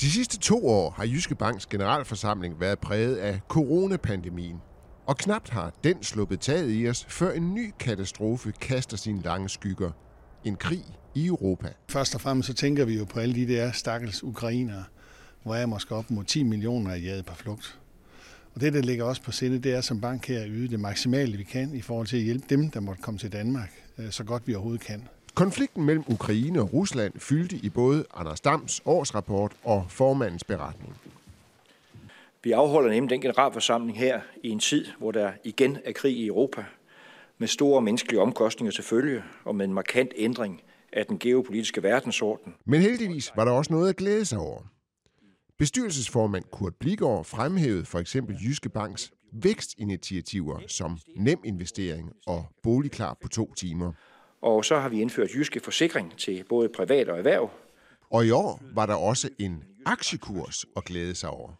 De sidste to år har Jyske Banks generalforsamling været præget af coronapandemien. Og knapt har den sluppet taget i os, før en ny katastrofe kaster sine lange skygger. En krig i Europa. Først og fremmest så tænker vi jo på alle de der stakkels ukrainere, hvor er måske op mod 10 millioner er jaget på flugt. Og det, der ligger også på sinde, det er som bank her at yde det maksimale, vi kan i forhold til at hjælpe dem, der måtte komme til Danmark, øh, så godt vi overhovedet kan. Konflikten mellem Ukraine og Rusland fyldte i både Anders Dams årsrapport og formandens beretning. Vi afholder nemlig den generalforsamling her i en tid, hvor der igen er krig i Europa, med store menneskelige omkostninger til følge og med en markant ændring af den geopolitiske verdensorden. Men heldigvis var der også noget at glæde sig over. Bestyrelsesformand Kurt Bligård fremhævede for eksempel Jyske Banks vækstinitiativer som nem investering og boligklar på to timer. Og så har vi indført Jyske Forsikring til både privat og erhverv. Og i år var der også en aktiekurs at glæde sig over.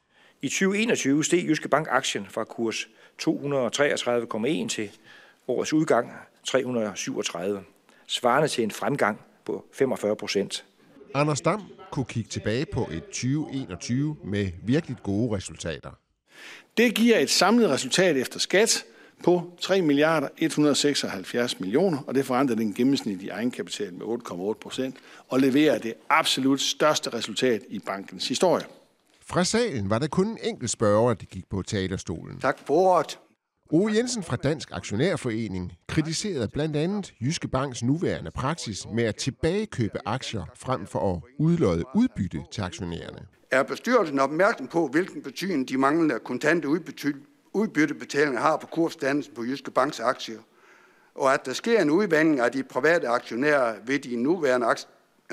I 2021 steg Jyske Bank aktien fra kurs 233,1 til årets udgang 337, svarende til en fremgang på 45 procent. Anders Dam kunne kigge tilbage på et 2021 med virkelig gode resultater. Det giver et samlet resultat efter skat på 3 milliarder 176 millioner, og det forandrer den gennemsnitlige egenkapital med 8,8 procent og leverer det absolut største resultat i bankens historie. Fra salen var der kun en enkelt spørger, der gik på talerstolen. Tak for ordet. Ove Jensen fra Dansk Aktionærforening kritiserede blandt andet Jyske Banks nuværende praksis med at tilbagekøbe aktier frem for at udløde udbytte til aktionærerne. Er bestyrelsen opmærksom på, hvilken betydning de manglende kontante udbyttebetalinger har på kursdannelsen på Jyske Banks aktier, og at der sker en udvandring af de private aktionærer ved de nuværende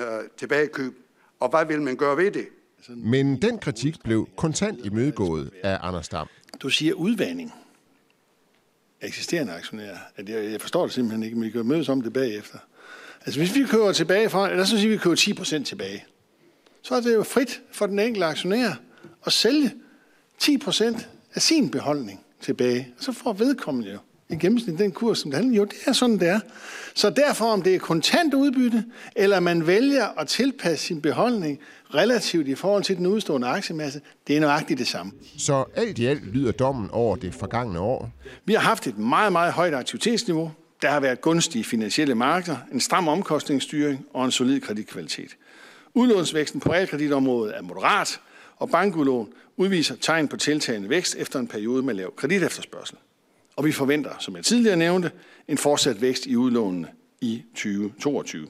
øh, tilbagekøb, og hvad vil man gøre ved det? Men den kritik blev kontant imødegået af Anders Dam. Du siger udvandring eksisterende aktionærer. At jeg, jeg forstår det simpelthen ikke, men vi kan mødes om det bagefter. Altså hvis vi køber tilbage fra, eller så siger vi, at vi køber 10% tilbage, så er det jo frit for den enkelte aktionær at sælge 10% af sin beholdning tilbage. Og så får vedkommende jo i gennemsnit den kurs, som det handler. Jo, det er sådan, det er. Så derfor, om det er kontant udbytte, eller man vælger at tilpasse sin beholdning relativt i forhold til den udstående aktiemasse, det er nøjagtigt det samme. Så alt i alt lyder dommen over det forgangne år. Vi har haft et meget, meget højt aktivitetsniveau. Der har været gunstige finansielle markeder, en stram omkostningsstyring og en solid kreditkvalitet. Udlånsvæksten på realkreditområdet er moderat, og bankudlån udviser tegn på tiltagende vækst efter en periode med lav kreditefterspørgsel. Og vi forventer, som jeg tidligere nævnte, en fortsat vækst i udlånene i 2022.